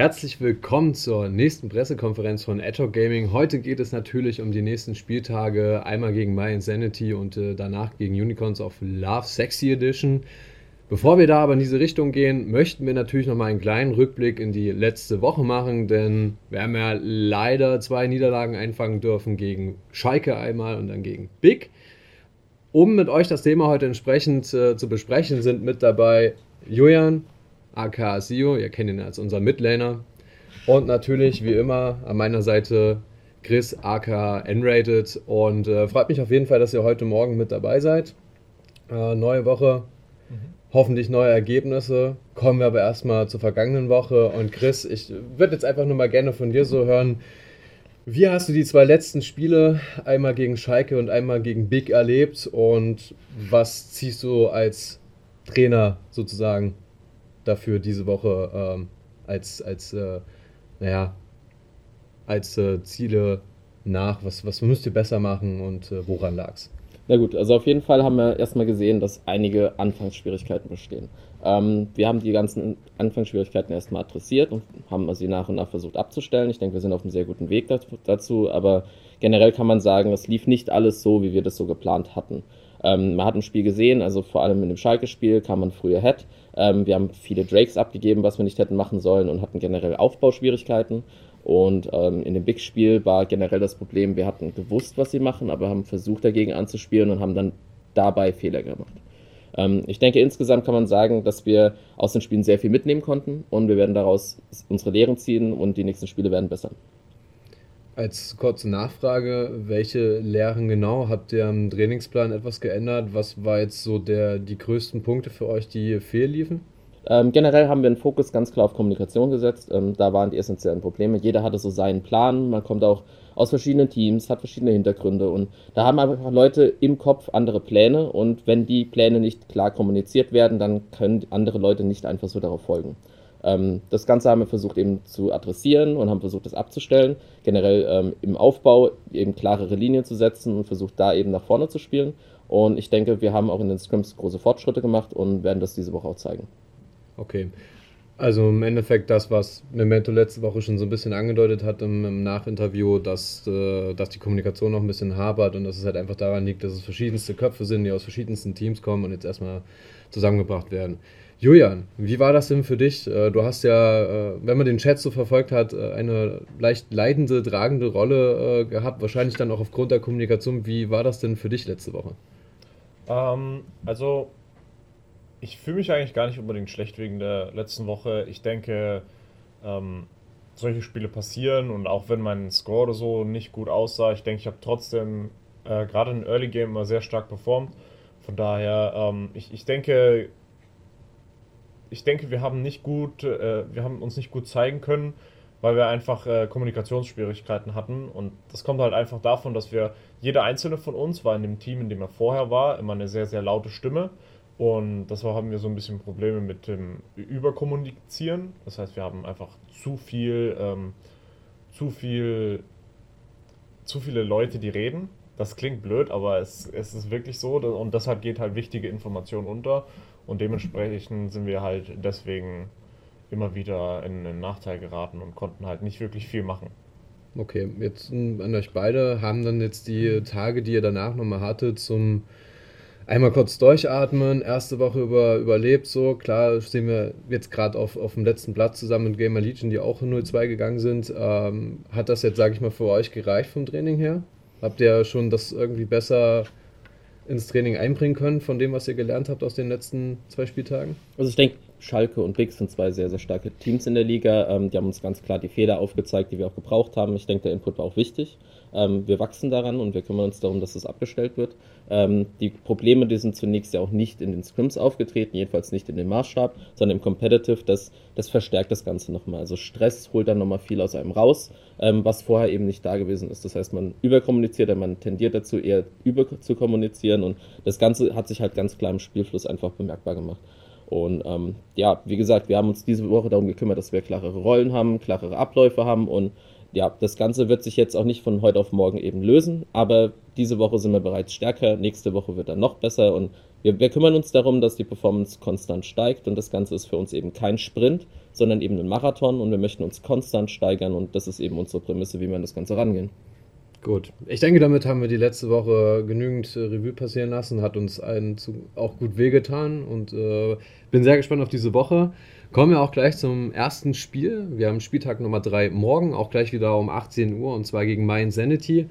Herzlich willkommen zur nächsten Pressekonferenz von Adhoc Gaming. Heute geht es natürlich um die nächsten Spieltage, einmal gegen My Insanity und äh, danach gegen Unicorns of Love Sexy Edition. Bevor wir da aber in diese Richtung gehen, möchten wir natürlich noch mal einen kleinen Rückblick in die letzte Woche machen, denn wir haben ja leider zwei Niederlagen einfangen dürfen gegen Schalke einmal und dann gegen Big. Um mit euch das Thema heute entsprechend äh, zu besprechen, sind mit dabei Julian, aka Sio, ihr kennt ihn als unser Midlaner. Und natürlich, wie immer, an meiner Seite Chris, aka N-Rated. Und äh, freut mich auf jeden Fall, dass ihr heute Morgen mit dabei seid. Äh, neue Woche, mhm. hoffentlich neue Ergebnisse. Kommen wir aber erstmal zur vergangenen Woche. Und Chris, ich würde jetzt einfach nur mal gerne von dir so hören. Wie hast du die zwei letzten Spiele, einmal gegen Schalke und einmal gegen Big, erlebt? Und was ziehst du als Trainer sozusagen dafür diese Woche ähm, als, als, äh, naja, als äh, Ziele nach? Was, was müsst ihr besser machen und äh, woran lag es? Na gut, also auf jeden Fall haben wir erstmal gesehen, dass einige Anfangsschwierigkeiten bestehen. Ähm, wir haben die ganzen Anfangsschwierigkeiten erstmal adressiert und haben sie nach und nach versucht abzustellen. Ich denke, wir sind auf einem sehr guten Weg dazu, aber generell kann man sagen, es lief nicht alles so, wie wir das so geplant hatten. Ähm, man hat ein Spiel gesehen, also vor allem in dem Schalke-Spiel kam man früher Head. Ähm, wir haben viele Drakes abgegeben, was wir nicht hätten machen sollen und hatten generell Aufbauschwierigkeiten. Und ähm, in dem Big-Spiel war generell das Problem, wir hatten gewusst, was sie machen, aber haben versucht dagegen anzuspielen und haben dann dabei Fehler gemacht. Ähm, ich denke, insgesamt kann man sagen, dass wir aus den Spielen sehr viel mitnehmen konnten und wir werden daraus unsere Lehren ziehen und die nächsten Spiele werden besser. Als kurze Nachfrage, welche Lehren genau habt ihr am Trainingsplan etwas geändert? Was war jetzt so der, die größten Punkte für euch, die fehlliefen? Ähm, generell haben wir einen Fokus ganz klar auf Kommunikation gesetzt. Ähm, da waren die essentiellen Probleme. Jeder hatte so seinen Plan. Man kommt auch aus verschiedenen Teams, hat verschiedene Hintergründe und da haben einfach Leute im Kopf andere Pläne und wenn die Pläne nicht klar kommuniziert werden, dann können andere Leute nicht einfach so darauf folgen. Ähm, das Ganze haben wir versucht eben zu adressieren und haben versucht, das abzustellen. Generell ähm, im Aufbau eben klarere Linien zu setzen und versucht, da eben nach vorne zu spielen. Und ich denke, wir haben auch in den Scrims große Fortschritte gemacht und werden das diese Woche auch zeigen. Okay. Also im Endeffekt das, was Memento letzte Woche schon so ein bisschen angedeutet hat im, im Nachinterview, dass, äh, dass die Kommunikation noch ein bisschen hapert und dass es halt einfach daran liegt, dass es verschiedenste Köpfe sind, die aus verschiedensten Teams kommen und jetzt erstmal zusammengebracht werden. Julian, wie war das denn für dich? Äh, du hast ja, äh, wenn man den Chat so verfolgt hat, äh, eine leicht leidende, tragende Rolle gehabt, wahrscheinlich dann auch aufgrund der Kommunikation. Wie war das denn für dich letzte Woche? Ähm, also, ich fühle mich eigentlich gar nicht unbedingt schlecht wegen der letzten Woche. Ich denke, ähm, solche Spiele passieren und auch wenn mein Score oder so nicht gut aussah, ich denke, ich habe trotzdem äh, gerade in Early Game immer sehr stark performt. Von daher, ähm, ich, ich denke, ich denke, wir haben nicht gut, äh, wir haben uns nicht gut zeigen können, weil wir einfach äh, Kommunikationsschwierigkeiten hatten. Und das kommt halt einfach davon, dass wir, jeder einzelne von uns war in dem Team, in dem er vorher war, immer eine sehr, sehr laute Stimme. Und war, haben wir so ein bisschen Probleme mit dem Überkommunizieren. Das heißt, wir haben einfach zu viel, ähm, zu viel, zu viele Leute, die reden. Das klingt blöd, aber es, es ist wirklich so. Und deshalb geht halt wichtige Information unter. Und dementsprechend sind wir halt deswegen immer wieder in einen Nachteil geraten und konnten halt nicht wirklich viel machen. Okay, jetzt an euch beide haben dann jetzt die Tage, die ihr danach nochmal hattet, zum einmal kurz durchatmen, erste Woche über, überlebt, so klar stehen wir jetzt gerade auf, auf dem letzten Platz zusammen mit Gamer Legion, die auch 0-2 gegangen sind. Ähm, hat das jetzt, sage ich mal, für euch gereicht vom Training her? Habt ihr schon das irgendwie besser ins Training einbringen können von dem, was ihr gelernt habt aus den letzten zwei Spieltagen? Also ich denke, Schalke und Bix sind zwei sehr, sehr starke Teams in der Liga. Ähm, die haben uns ganz klar die Fehler aufgezeigt, die wir auch gebraucht haben. Ich denke, der Input war auch wichtig. Ähm, wir wachsen daran und wir kümmern uns darum, dass es abgestellt wird. Ähm, die Probleme, die sind zunächst ja auch nicht in den Scrims aufgetreten, jedenfalls nicht in dem Maßstab, sondern im Competitive. Das, das verstärkt das Ganze nochmal. Also Stress holt dann nochmal viel aus einem raus, ähm, was vorher eben nicht da gewesen ist. Das heißt, man überkommuniziert, man tendiert dazu, eher über zu kommunizieren und das Ganze hat sich halt ganz klar im Spielfluss einfach bemerkbar gemacht. Und ähm, ja, wie gesagt, wir haben uns diese Woche darum gekümmert, dass wir klarere Rollen haben, klarere Abläufe haben. Und ja, das Ganze wird sich jetzt auch nicht von heute auf morgen eben lösen, aber diese Woche sind wir bereits stärker, nächste Woche wird dann noch besser. Und wir, wir, kümmern uns darum, dass die Performance konstant steigt. Und das Ganze ist für uns eben kein Sprint, sondern eben ein Marathon. Und wir möchten uns konstant steigern. Und das ist eben unsere Prämisse, wie wir an das Ganze rangehen. Gut, ich denke, damit haben wir die letzte Woche genügend äh, Revue passieren lassen, hat uns allen zu, auch gut wehgetan und äh, bin sehr gespannt auf diese Woche. Kommen wir auch gleich zum ersten Spiel. Wir haben Spieltag Nummer 3 morgen, auch gleich wieder um 18 Uhr und zwar gegen Main Sanity.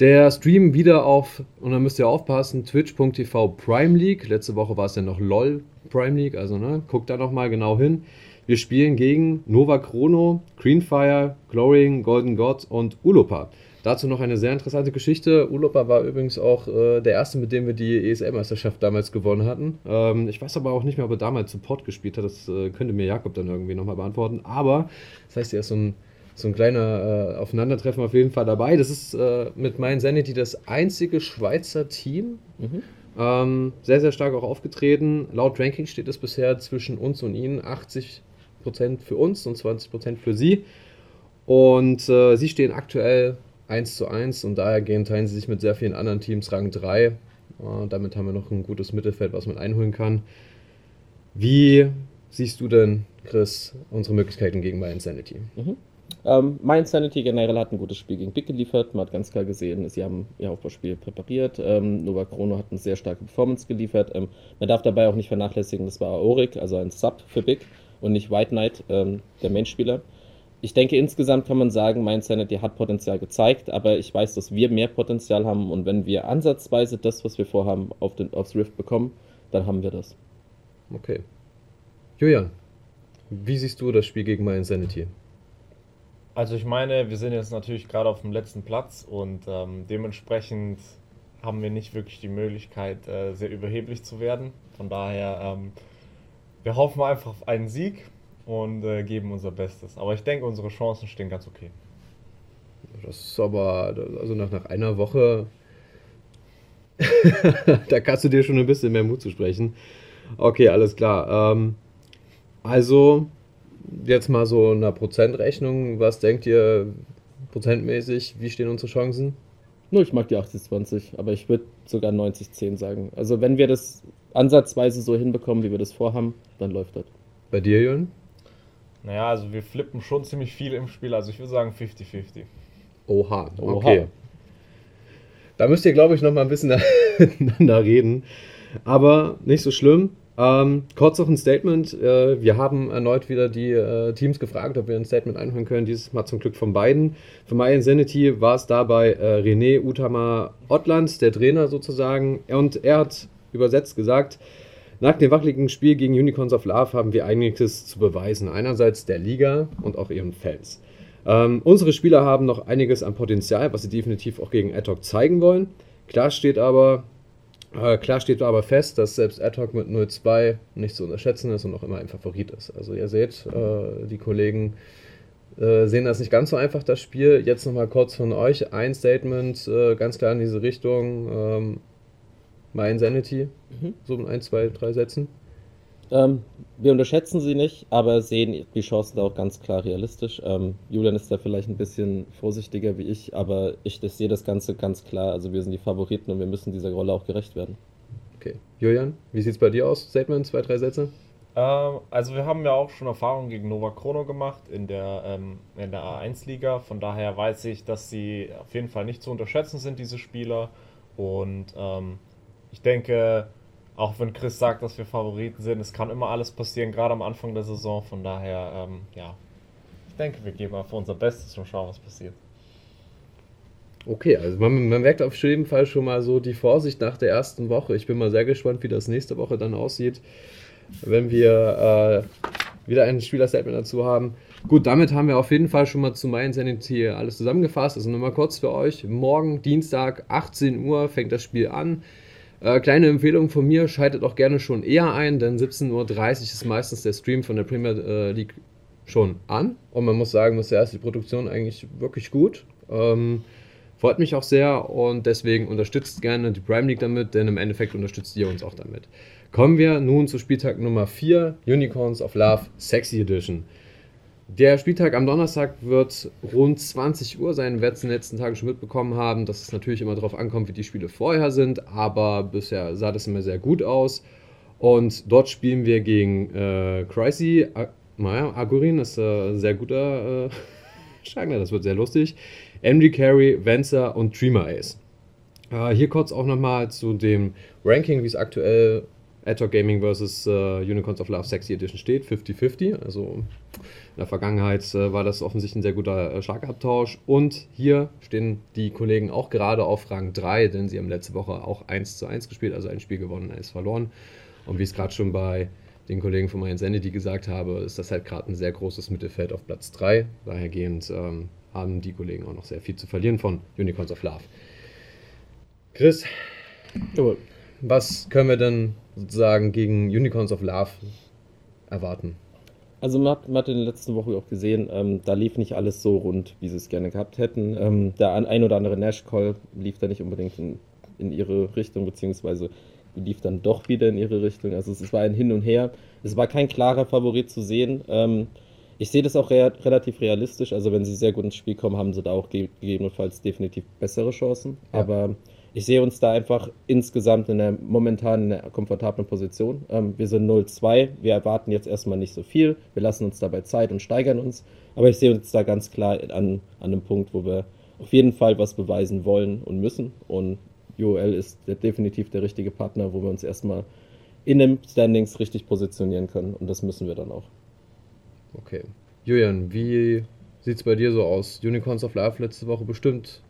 Der Stream wieder auf, und da müsst ihr aufpassen, twitch.tv Prime League. Letzte Woche war es ja noch LOL Prime League, also ne, guckt da nochmal genau hin. Wir spielen gegen Nova Chrono, Greenfire, Glowing, Golden God und Ulopa. Dazu noch eine sehr interessante Geschichte. Ulopa war übrigens auch äh, der erste, mit dem wir die ESL-Meisterschaft damals gewonnen hatten. Ähm, ich weiß aber auch nicht mehr, ob er damals Support gespielt hat. Das äh, könnte mir Jakob dann irgendwie nochmal beantworten. Aber das heißt, er ist so ein, so ein kleiner äh, Aufeinandertreffen auf jeden Fall dabei. Das ist äh, mit Mein Sanity das einzige Schweizer Team. Mhm. Ähm, sehr, sehr stark auch aufgetreten. Laut Ranking steht es bisher zwischen uns und ihnen 80% für uns und 20% für sie. Und äh, sie stehen aktuell 1 zu 1 und daher gehen teilen sie sich mit sehr vielen anderen Teams Rang 3. Und damit haben wir noch ein gutes Mittelfeld, was man einholen kann. Wie siehst du denn, Chris, unsere Möglichkeiten gegen My Insanity? Mhm. Ähm, My Insanity generell hat ein gutes Spiel gegen Big geliefert. Man hat ganz klar gesehen, sie haben ihr Aufbauspiel präpariert. Ähm, Nova Chrono hat eine sehr starke Performance geliefert. Ähm, man darf dabei auch nicht vernachlässigen, das war Auric, also ein Sub für Big und nicht White Knight, ähm, der Main-Spieler ich denke, insgesamt kann man sagen, mein Sanity hat Potenzial gezeigt, aber ich weiß, dass wir mehr Potenzial haben und wenn wir ansatzweise das, was wir vorhaben, auf den, aufs Rift bekommen, dann haben wir das. Okay. Julian, wie siehst du das Spiel gegen My Insanity? Also ich meine, wir sind jetzt natürlich gerade auf dem letzten Platz und ähm, dementsprechend haben wir nicht wirklich die Möglichkeit, äh, sehr überheblich zu werden. Von daher, ähm, wir hoffen einfach auf einen Sieg und äh, geben unser Bestes. Aber ich denke, unsere Chancen stehen ganz okay. Das ist aber, also nach, nach einer Woche, da kannst du dir schon ein bisschen mehr Mut zu sprechen. Okay, alles klar. Ähm, also, jetzt mal so eine Prozentrechnung. Was denkt ihr prozentmäßig? Wie stehen unsere Chancen? Nur ich mag die 80-20, aber ich würde sogar 90-10 sagen. Also, wenn wir das ansatzweise so hinbekommen, wie wir das vorhaben, dann läuft das. Bei dir, Jürgen? Naja, also wir flippen schon ziemlich viel im Spiel, also ich würde sagen 50-50. Oha, okay. Oha. Da müsst ihr, glaube ich, noch mal ein bisschen miteinander reden. Aber nicht so schlimm. Ähm, kurz noch ein Statement. Äh, wir haben erneut wieder die äh, Teams gefragt, ob wir ein Statement einholen können. Dieses Mal zum Glück von beiden. Für My Insanity war es dabei äh, René Utama Ottland, der Trainer sozusagen. Und er hat übersetzt gesagt, nach dem wackeligen Spiel gegen Unicorns of Love haben wir einiges zu beweisen. Einerseits der Liga und auch ihren Fans. Ähm, unsere Spieler haben noch einiges an Potenzial, was sie definitiv auch gegen Adhoc zeigen wollen. Klar steht aber, äh, klar steht aber fest, dass selbst Adhoc mit 0-2 nicht zu unterschätzen ist und auch immer ein Favorit ist. Also ihr seht, äh, die Kollegen äh, sehen das nicht ganz so einfach, das Spiel. Jetzt nochmal kurz von euch ein Statement, äh, ganz klar in diese Richtung. Ähm, My Insanity, mhm. so in ein, zwei, drei Sätzen. Ähm, wir unterschätzen sie nicht, aber sehen die Chancen da auch ganz klar realistisch. Ähm, Julian ist da vielleicht ein bisschen vorsichtiger wie ich, aber ich, ich sehe das Ganze ganz klar. Also wir sind die Favoriten und wir müssen dieser Rolle auch gerecht werden. Okay. Julian, wie sieht es bei dir aus? Statement, zwei, drei Sätze? Ähm, also wir haben ja auch schon Erfahrungen gegen Nova Chrono gemacht in der, ähm, in der A1-Liga. Von daher weiß ich, dass sie auf jeden Fall nicht zu unterschätzen sind, diese Spieler. Und ähm, ich denke, auch wenn Chris sagt, dass wir Favoriten sind, es kann immer alles passieren, gerade am Anfang der Saison. Von daher, ähm, ja, ich denke, wir geben einfach unser Bestes und schauen, was passiert. Okay, also man, man merkt auf jeden Fall schon mal so die Vorsicht nach der ersten Woche. Ich bin mal sehr gespannt, wie das nächste Woche dann aussieht, wenn wir äh, wieder ein Spieler-Statement dazu haben. Gut, damit haben wir auf jeden Fall schon mal zu meinen Sanity alles zusammengefasst. Also nochmal kurz für euch. Morgen, Dienstag, 18 Uhr, fängt das Spiel an. Äh, kleine Empfehlung von mir, schaltet auch gerne schon eher ein, denn 17.30 Uhr ist meistens der Stream von der Premier äh, League schon an. Und man muss sagen, bisher ist die Produktion eigentlich wirklich gut. Ähm, freut mich auch sehr und deswegen unterstützt gerne die Prime League damit, denn im Endeffekt unterstützt ihr uns auch damit. Kommen wir nun zu Spieltag Nummer 4, Unicorns of Love Sexy Edition. Der Spieltag am Donnerstag wird rund 20 Uhr sein. Werden es in den letzten Tagen schon mitbekommen haben, dass es natürlich immer darauf ankommt, wie die Spiele vorher sind. Aber bisher sah das immer sehr gut aus. Und dort spielen wir gegen äh, Crazy. Naja, Agurin ist äh, ein sehr guter äh, Schagner, das wird sehr lustig. Henry Carey, Venza und Dreamer Ace. Äh, hier kurz auch nochmal zu dem Ranking, wie es aktuell Adtalk Gaming vs. Uh, Unicorns of Love Sexy Edition steht, 50-50. Also in der Vergangenheit uh, war das offensichtlich ein sehr guter uh, Schlagabtausch. Und hier stehen die Kollegen auch gerade auf Rang 3, denn sie haben letzte Woche auch 1 zu 1 gespielt, also ein Spiel gewonnen, eins verloren. Und wie es gerade schon bei den Kollegen von meinen Sanity gesagt habe, ist das halt gerade ein sehr großes Mittelfeld auf Platz 3. Dahergehend ähm, haben die Kollegen auch noch sehr viel zu verlieren von Unicorns of Love. Chris, was können wir denn sozusagen gegen Unicorns of Love erwarten? Also man hat, man hat in den letzten Wochen auch gesehen, ähm, da lief nicht alles so rund, wie sie es gerne gehabt hätten. Ähm, der ein oder andere Nash-Call lief da nicht unbedingt in, in ihre Richtung, beziehungsweise lief dann doch wieder in ihre Richtung. Also es, es war ein Hin und Her. Es war kein klarer Favorit zu sehen. Ähm, ich sehe das auch re relativ realistisch. Also wenn sie sehr gut ins Spiel kommen, haben sie da auch gegebenenfalls definitiv bessere Chancen. Ja. Aber ich sehe uns da einfach insgesamt in der momentan in einer komfortablen Position. Ähm, wir sind 0-2, wir erwarten jetzt erstmal nicht so viel, wir lassen uns dabei Zeit und steigern uns, aber ich sehe uns da ganz klar an, an einem Punkt, wo wir auf jeden Fall was beweisen wollen und müssen und UOL ist der, definitiv der richtige Partner, wo wir uns erstmal in den Standings richtig positionieren können und das müssen wir dann auch. Okay. Julian, wie sieht es bei dir so aus? Unicorns of Life letzte Woche bestimmt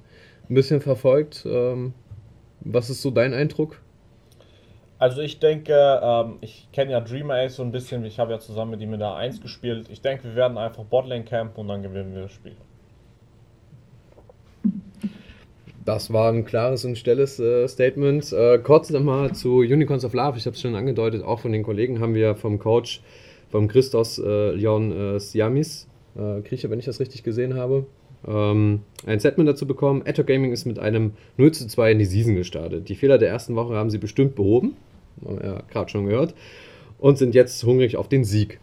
ein bisschen verfolgt. Ähm, was ist so dein Eindruck? Also ich denke, ähm, ich kenne ja Dreamer Ace so ein bisschen, ich habe ja zusammen mit ihm in der 1 gespielt. Ich denke, wir werden einfach Botlane campen und dann gewinnen wir das Spiel. Das war ein klares und stilles äh, Statement. Äh, kurz nochmal zu Unicorns of Love. Ich habe es schon angedeutet, auch von den Kollegen haben wir vom Coach, vom Christos äh, Leon äh, Siamis, äh, Grieche, wenn ich das richtig gesehen habe, ähm, ein Setman dazu bekommen. Etto Gaming ist mit einem 0 zu 2 in die Season gestartet. Die Fehler der ersten Woche haben sie bestimmt behoben, haben wir ja gerade schon gehört, und sind jetzt hungrig auf den Sieg.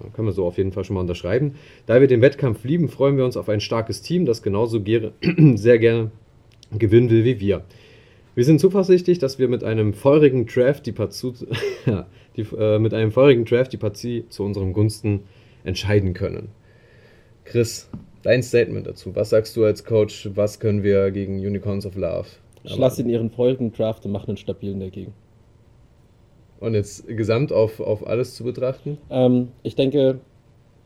Da können wir so auf jeden Fall schon mal unterschreiben. Da wir den Wettkampf lieben, freuen wir uns auf ein starkes Team, das genauso sehr gerne gewinnen will wie wir. Wir sind zuversichtlich, dass wir mit einem feurigen Draft die Partie, die, äh, mit einem feurigen Draft die Partie zu unserem Gunsten entscheiden können. Chris, Dein Statement dazu. Was sagst du als Coach? Was können wir gegen Unicorns of Love? Ich lasse in ihren folgenden Draft und mache einen stabilen dagegen. Und jetzt gesamt auf, auf alles zu betrachten? Ähm, ich denke,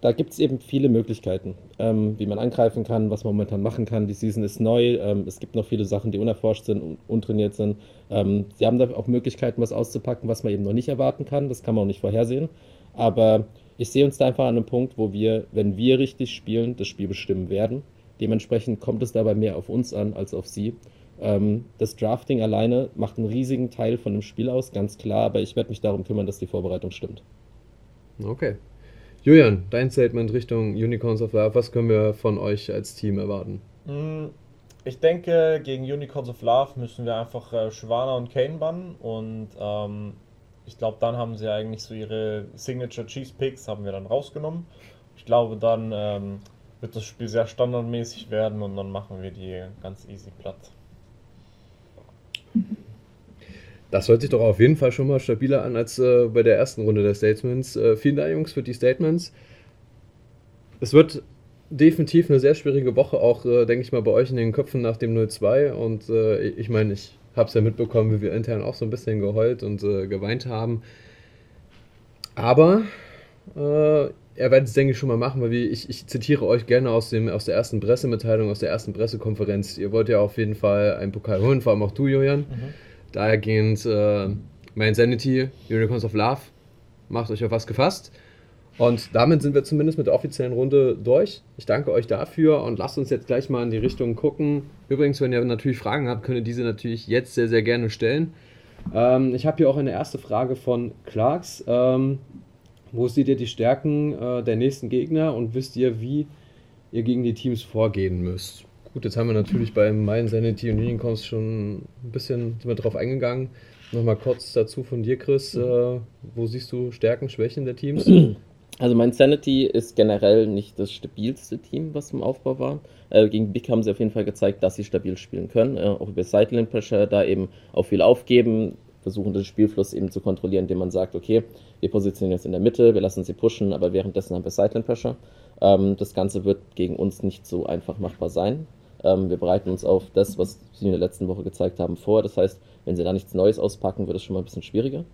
da gibt es eben viele Möglichkeiten, ähm, wie man angreifen kann, was man momentan machen kann. Die Season ist neu, ähm, es gibt noch viele Sachen, die unerforscht sind und untrainiert sind. Ähm, sie haben da auch Möglichkeiten, was auszupacken, was man eben noch nicht erwarten kann. Das kann man auch nicht vorhersehen. Aber ich sehe uns da einfach an einem Punkt, wo wir, wenn wir richtig spielen, das Spiel bestimmen werden. Dementsprechend kommt es dabei mehr auf uns an als auf sie. Ähm, das Drafting alleine macht einen riesigen Teil von dem Spiel aus, ganz klar, aber ich werde mich darum kümmern, dass die Vorbereitung stimmt. Okay. Julian, dein Statement Richtung Unicorns of Love, was können wir von euch als Team erwarten? Mm, ich denke, gegen Unicorns of Love müssen wir einfach äh, Shivana und Kane bannen und ähm, ich glaube, dann haben sie eigentlich so ihre Signature Cheese Picks haben wir dann rausgenommen. Ich glaube, dann ähm, wird das Spiel sehr standardmäßig werden und dann machen wir die ganz easy platt. Das hört sich doch auf jeden Fall schon mal stabiler an als äh, bei der ersten Runde der Statements. Äh, vielen Dank, Jungs, für die Statements. Es wird definitiv eine sehr schwierige Woche, auch, äh, denke ich mal, bei euch in den Köpfen nach dem 0-2. Und äh, ich meine, ich habe es ja mitbekommen, wie wir intern auch so ein bisschen geheult und äh, geweint haben. Aber äh, er wird es, denke ich, schon mal machen, weil ich, ich zitiere euch gerne aus, dem, aus der ersten Pressemitteilung, aus der ersten Pressekonferenz. Ihr wollt ja auf jeden Fall einen Pokal holen, vor allem auch du, Julian. Mhm. Dahergehend äh, mein Sanity, Unicorns of Love, macht euch auf was gefasst. Und damit sind wir zumindest mit der offiziellen Runde durch. Ich danke euch dafür und lasst uns jetzt gleich mal in die Richtung gucken. Übrigens, wenn ihr natürlich Fragen habt, könnt ihr diese natürlich jetzt sehr, sehr gerne stellen. Ähm, ich habe hier auch eine erste Frage von Clarks. Ähm, wo seht ihr die Stärken äh, der nächsten Gegner und wisst ihr, wie ihr gegen die Teams vorgehen müsst? Gut, jetzt haben wir natürlich bei Mein Sanity und Unicorns schon ein bisschen drauf eingegangen. Nochmal kurz dazu von dir, Chris. Äh, wo siehst du Stärken, Schwächen der Teams? Also mein Sanity ist generell nicht das stabilste Team, was im Aufbau war. Äh, gegen Big haben sie auf jeden Fall gezeigt, dass sie stabil spielen können. Äh, auch über Sideline Pressure da eben auch viel aufgeben, versuchen den Spielfluss eben zu kontrollieren, indem man sagt, okay, wir positionieren jetzt in der Mitte, wir lassen sie pushen, aber währenddessen haben wir Sideline Pressure. Ähm, das Ganze wird gegen uns nicht so einfach machbar sein. Ähm, wir bereiten uns auf das, was sie in der letzten Woche gezeigt haben, vor. Das heißt, wenn sie da nichts Neues auspacken, wird es schon mal ein bisschen schwieriger.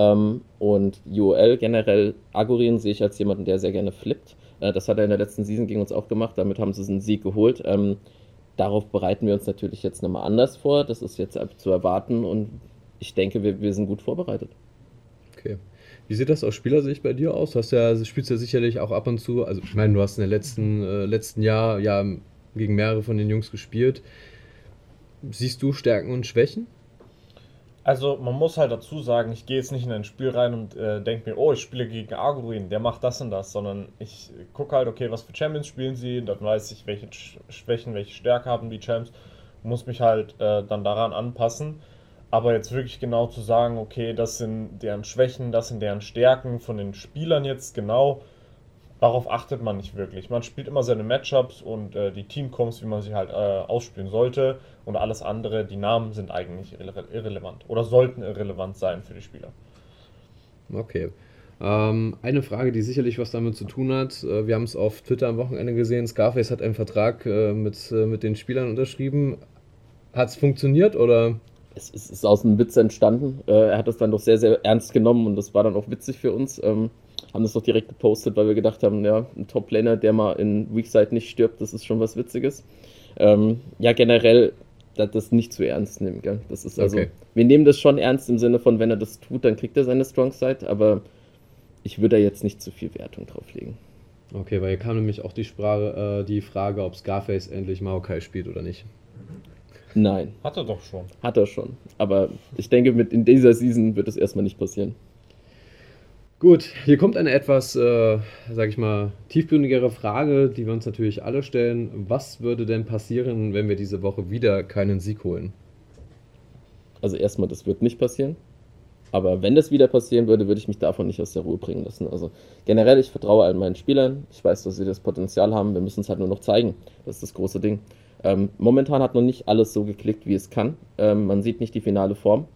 Ähm, und UOL generell, Agorin sehe ich als jemanden, der sehr gerne flippt. Äh, das hat er in der letzten Season gegen uns auch gemacht. Damit haben sie einen Sieg geholt. Ähm, darauf bereiten wir uns natürlich jetzt nochmal anders vor. Das ist jetzt zu erwarten und ich denke, wir, wir sind gut vorbereitet. Okay. Wie sieht das aus Spielersicht bei dir aus? Du hast ja, spielst ja sicherlich auch ab und zu, also ich meine, du hast in den letzten, äh, letzten Jahr ja gegen mehrere von den Jungs gespielt. Siehst du Stärken und Schwächen? Also man muss halt dazu sagen, ich gehe jetzt nicht in ein Spiel rein und äh, denke mir, oh, ich spiele gegen Arguin, der macht das und das, sondern ich gucke halt, okay, was für Champions spielen sie, dann weiß ich, welche Schwächen, welche Stärke haben die Champs, muss mich halt äh, dann daran anpassen. Aber jetzt wirklich genau zu sagen, okay, das sind deren Schwächen, das sind deren Stärken von den Spielern jetzt genau, darauf achtet man nicht wirklich. Man spielt immer seine Matchups und äh, die Teamcoms, wie man sie halt äh, ausspielen sollte. Und alles andere, die Namen sind eigentlich irre irrelevant oder sollten irrelevant sein für die Spieler. Okay. Ähm, eine Frage, die sicherlich was damit zu tun hat. Äh, wir haben es auf Twitter am Wochenende gesehen. Scarface hat einen Vertrag äh, mit, äh, mit den Spielern unterschrieben. Hat es funktioniert oder? Es, es, ist aus einem Witz entstanden. Äh, er hat das dann doch sehr, sehr ernst genommen und das war dann auch witzig für uns. Ähm, haben das doch direkt gepostet, weil wir gedacht haben, ja, ein Top-Laner, der mal in Weakside nicht stirbt, das ist schon was Witziges. Ähm, ja, generell das nicht zu ernst nehmen. Gell? Das ist also, okay. wir nehmen das schon ernst im Sinne von, wenn er das tut, dann kriegt er seine Strong Side, aber ich würde da jetzt nicht zu viel Wertung drauf legen. Okay, weil hier kam nämlich auch die, Sprache, äh, die Frage, ob Scarface endlich Maokai spielt oder nicht. Nein. Hat er doch schon. Hat er schon. Aber ich denke, mit in dieser Season wird es erstmal nicht passieren. Gut, hier kommt eine etwas, äh, sag ich mal, tiefgründigere Frage, die wir uns natürlich alle stellen. Was würde denn passieren, wenn wir diese Woche wieder keinen Sieg holen? Also erstmal, das wird nicht passieren. Aber wenn das wieder passieren würde, würde ich mich davon nicht aus der Ruhe bringen lassen. Also generell, ich vertraue allen meinen Spielern. Ich weiß, dass sie das Potenzial haben. Wir müssen es halt nur noch zeigen. Das ist das große Ding. Ähm, momentan hat noch nicht alles so geklickt, wie es kann. Ähm, man sieht nicht die finale Form.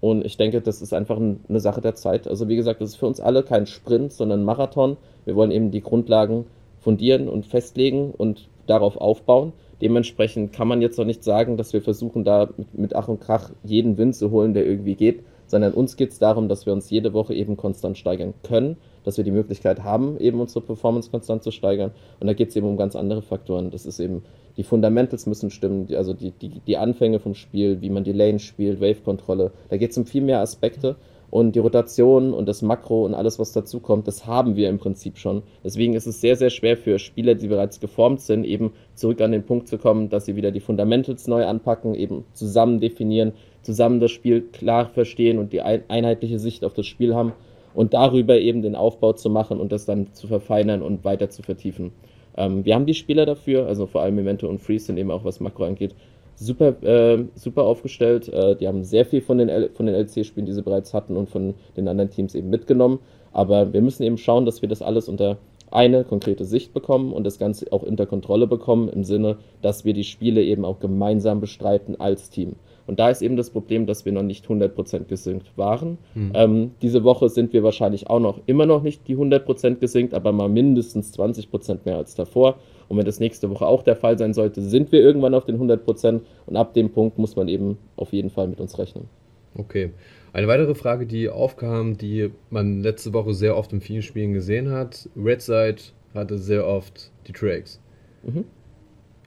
Und ich denke, das ist einfach eine Sache der Zeit. Also wie gesagt, das ist für uns alle kein Sprint, sondern ein Marathon. Wir wollen eben die Grundlagen fundieren und festlegen und darauf aufbauen. Dementsprechend kann man jetzt noch nicht sagen, dass wir versuchen, da mit Ach und Krach jeden Win zu holen, der irgendwie geht, sondern uns geht es darum, dass wir uns jede Woche eben konstant steigern können, dass wir die Möglichkeit haben, eben unsere Performance konstant zu steigern. Und da geht es eben um ganz andere Faktoren. Das ist eben die Fundamentals müssen stimmen, also die, die, die Anfänge vom Spiel, wie man die Lane spielt, Wave-Kontrolle. Da geht es um viel mehr Aspekte. Und die Rotation und das Makro und alles, was dazu kommt, das haben wir im Prinzip schon. Deswegen ist es sehr, sehr schwer für Spieler, die bereits geformt sind, eben zurück an den Punkt zu kommen, dass sie wieder die Fundamentals neu anpacken, eben zusammen definieren, zusammen das Spiel klar verstehen und die einheitliche Sicht auf das Spiel haben und darüber eben den Aufbau zu machen und das dann zu verfeinern und weiter zu vertiefen. Ähm, wir haben die Spieler dafür, also vor allem Memento und Freeze sind eben auch, was Makro angeht, super, äh, super aufgestellt. Äh, die haben sehr viel von den, von den LC-Spielen, die sie bereits hatten und von den anderen Teams eben mitgenommen. Aber wir müssen eben schauen, dass wir das alles unter eine konkrete Sicht bekommen und das Ganze auch unter Kontrolle bekommen, im Sinne, dass wir die Spiele eben auch gemeinsam bestreiten als Team. Und da ist eben das Problem, dass wir noch nicht 100% gesynkt waren. Mhm. Ähm, diese Woche sind wir wahrscheinlich auch noch immer noch nicht die 100% gesynkt, aber mal mindestens 20% mehr als davor. Und wenn das nächste Woche auch der Fall sein sollte, sind wir irgendwann auf den 100% und ab dem Punkt muss man eben auf jeden Fall mit uns rechnen. Okay. Eine weitere Frage, die aufkam, die man letzte Woche sehr oft in vielen Spielen gesehen hat. Redside hatte sehr oft die Tracks. Mhm.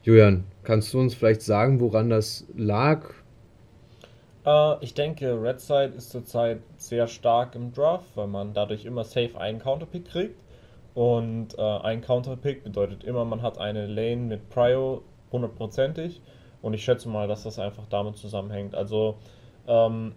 Julian, kannst du uns vielleicht sagen, woran das lag? Äh, ich denke, Red Side ist zurzeit sehr stark im Draft, weil man dadurch immer safe einen Counterpick kriegt. Und äh, ein Counterpick bedeutet immer, man hat eine Lane mit Prio hundertprozentig. Und ich schätze mal, dass das einfach damit zusammenhängt. Also, ähm,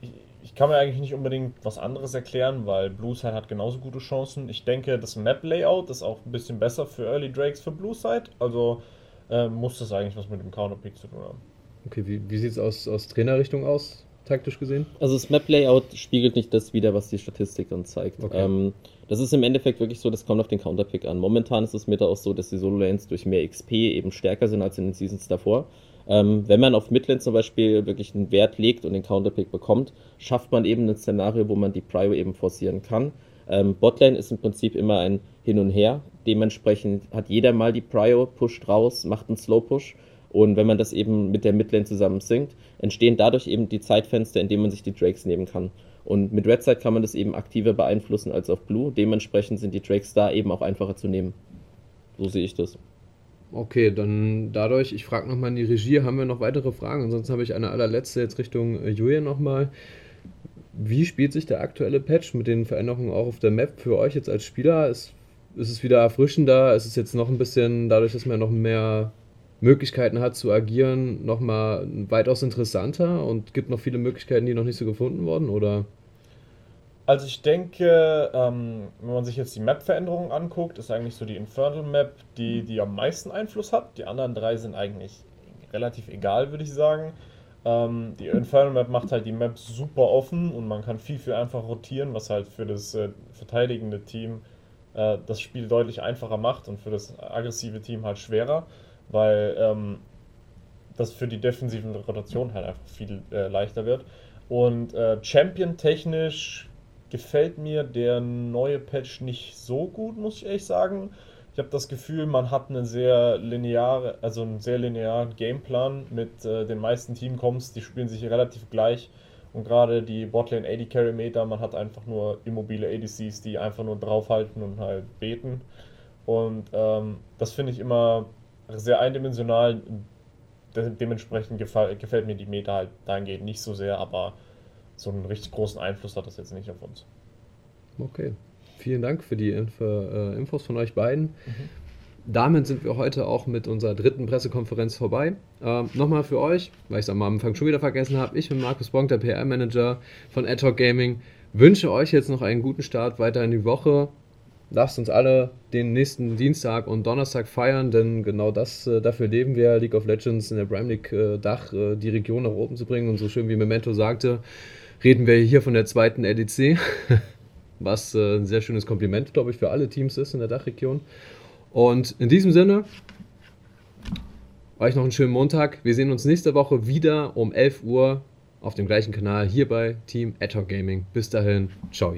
ich, ich, kann mir eigentlich nicht unbedingt was anderes erklären, weil Blueside hat genauso gute Chancen. Ich denke, das Map-Layout ist auch ein bisschen besser für Early Drakes für Blueside. Also äh, muss das eigentlich was mit dem Counterpick zu tun haben. Okay, wie, wie sieht es aus, aus Trainerrichtung aus, taktisch gesehen? Also das Map-Layout spiegelt nicht das wider, was die Statistik dann zeigt. Okay. Ähm, das ist im Endeffekt wirklich so, das kommt auf den Counterpick an. Momentan ist es Mitte auch so, dass die Solo-Lanes durch mehr XP eben stärker sind als in den Seasons davor. Ähm, wenn man auf Midlane zum Beispiel wirklich einen Wert legt und den Counterpick bekommt, schafft man eben ein Szenario, wo man die Prio eben forcieren kann. Ähm, Botlane ist im Prinzip immer ein Hin und Her. Dementsprechend hat jeder mal die Prio, pusht raus, macht einen Slow Push. Und wenn man das eben mit der Midlane zusammen singt, entstehen dadurch eben die Zeitfenster, in denen man sich die Drakes nehmen kann. Und mit Red Side kann man das eben aktiver beeinflussen als auf Blue. Dementsprechend sind die Drakes da eben auch einfacher zu nehmen. So sehe ich das. Okay, dann dadurch, ich frage nochmal in die Regie, haben wir noch weitere Fragen? Ansonsten habe ich eine allerletzte jetzt Richtung äh, Julian nochmal. Wie spielt sich der aktuelle Patch mit den Veränderungen auch auf der Map für euch jetzt als Spieler? Ist, ist es wieder erfrischender? Ist es jetzt noch ein bisschen, dadurch, dass man noch mehr Möglichkeiten hat zu agieren, nochmal weitaus interessanter und gibt noch viele Möglichkeiten, die noch nicht so gefunden wurden? Oder? Also ich denke, ähm, wenn man sich jetzt die Map-Veränderungen anguckt, ist eigentlich so die Infernal Map, die, die am meisten Einfluss hat. Die anderen drei sind eigentlich relativ egal, würde ich sagen. Ähm, die Infernal Map macht halt die Map super offen und man kann viel, viel einfacher rotieren, was halt für das äh, verteidigende Team äh, das Spiel deutlich einfacher macht und für das aggressive Team halt schwerer, weil ähm, das für die defensiven Rotationen halt einfach viel äh, leichter wird. Und äh, Champion-technisch gefällt mir der neue Patch nicht so gut, muss ich ehrlich sagen. Ich habe das Gefühl, man hat einen sehr lineare, also einen sehr linearen Gameplan mit äh, den meisten Teamcoms, die spielen sich relativ gleich. Und gerade die Botlane AD Carry Meter, man hat einfach nur immobile ADCs, die einfach nur draufhalten und halt beten. Und ähm, das finde ich immer sehr eindimensional. De dementsprechend gefällt, mir die Meta halt dahingehend nicht so sehr, aber so einen richtig großen Einfluss hat das jetzt nicht auf uns. Okay. Vielen Dank für die Info, äh, Infos von euch beiden. Mhm. Damit sind wir heute auch mit unserer dritten Pressekonferenz vorbei. Ähm, Nochmal für euch, weil ich es am Anfang schon wieder vergessen habe, ich bin Markus Bonk, der PR-Manager von AdHoc Gaming. Wünsche euch jetzt noch einen guten Start weiter in die Woche. Lasst uns alle den nächsten Dienstag und Donnerstag feiern, denn genau das, äh, dafür leben wir, League of Legends in der Prime League äh, Dach, äh, die Region nach oben zu bringen. Und so schön wie Memento sagte, reden wir hier von der zweiten LDC. was äh, ein sehr schönes Kompliment, glaube ich, für alle Teams ist in der Dachregion. Und in diesem Sinne, euch noch einen schönen Montag. Wir sehen uns nächste Woche wieder um 11 Uhr auf dem gleichen Kanal hier bei Team Ad Gaming. Bis dahin, ciao.